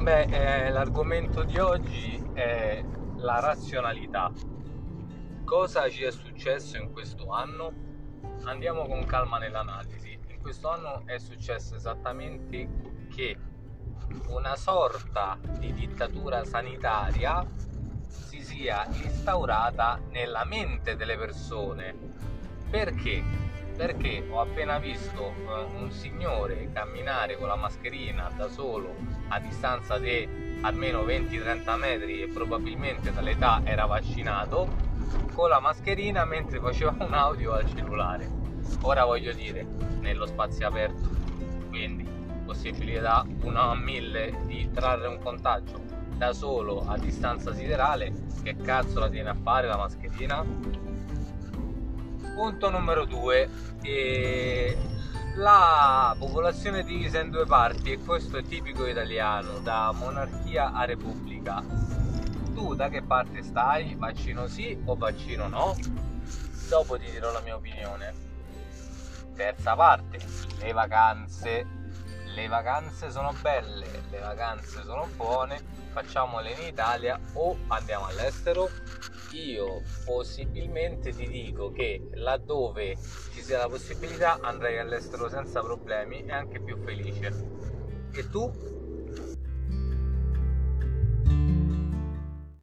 Beh, eh, l'argomento di oggi è la razionalità. Cosa ci è successo in questo anno? Andiamo con calma nell'analisi. In questo anno è successo esattamente che una sorta di dittatura sanitaria si sia instaurata nella mente delle persone. Perché? Perché ho appena visto uh, un signore camminare con la mascherina da solo a distanza di almeno 20-30 metri e probabilmente dall'età era vaccinato con la mascherina mentre faceva un audio al cellulare. Ora voglio dire, nello spazio aperto, quindi possibilità 1 a 1000 di trarre un contagio da solo a distanza siderale, che cazzo la tiene a fare la mascherina? Punto numero due, eh, la popolazione divisa in due parti e questo è tipico italiano, da monarchia a repubblica. Tu da che parte stai? Vaccino sì o vaccino no? Dopo ti dirò la mia opinione. Terza parte, le vacanze. Le vacanze sono belle, le vacanze sono buone, facciamole in Italia o andiamo all'estero io possibilmente ti dico che laddove ci sia la possibilità andrei all'estero senza problemi e anche più felice. E tu?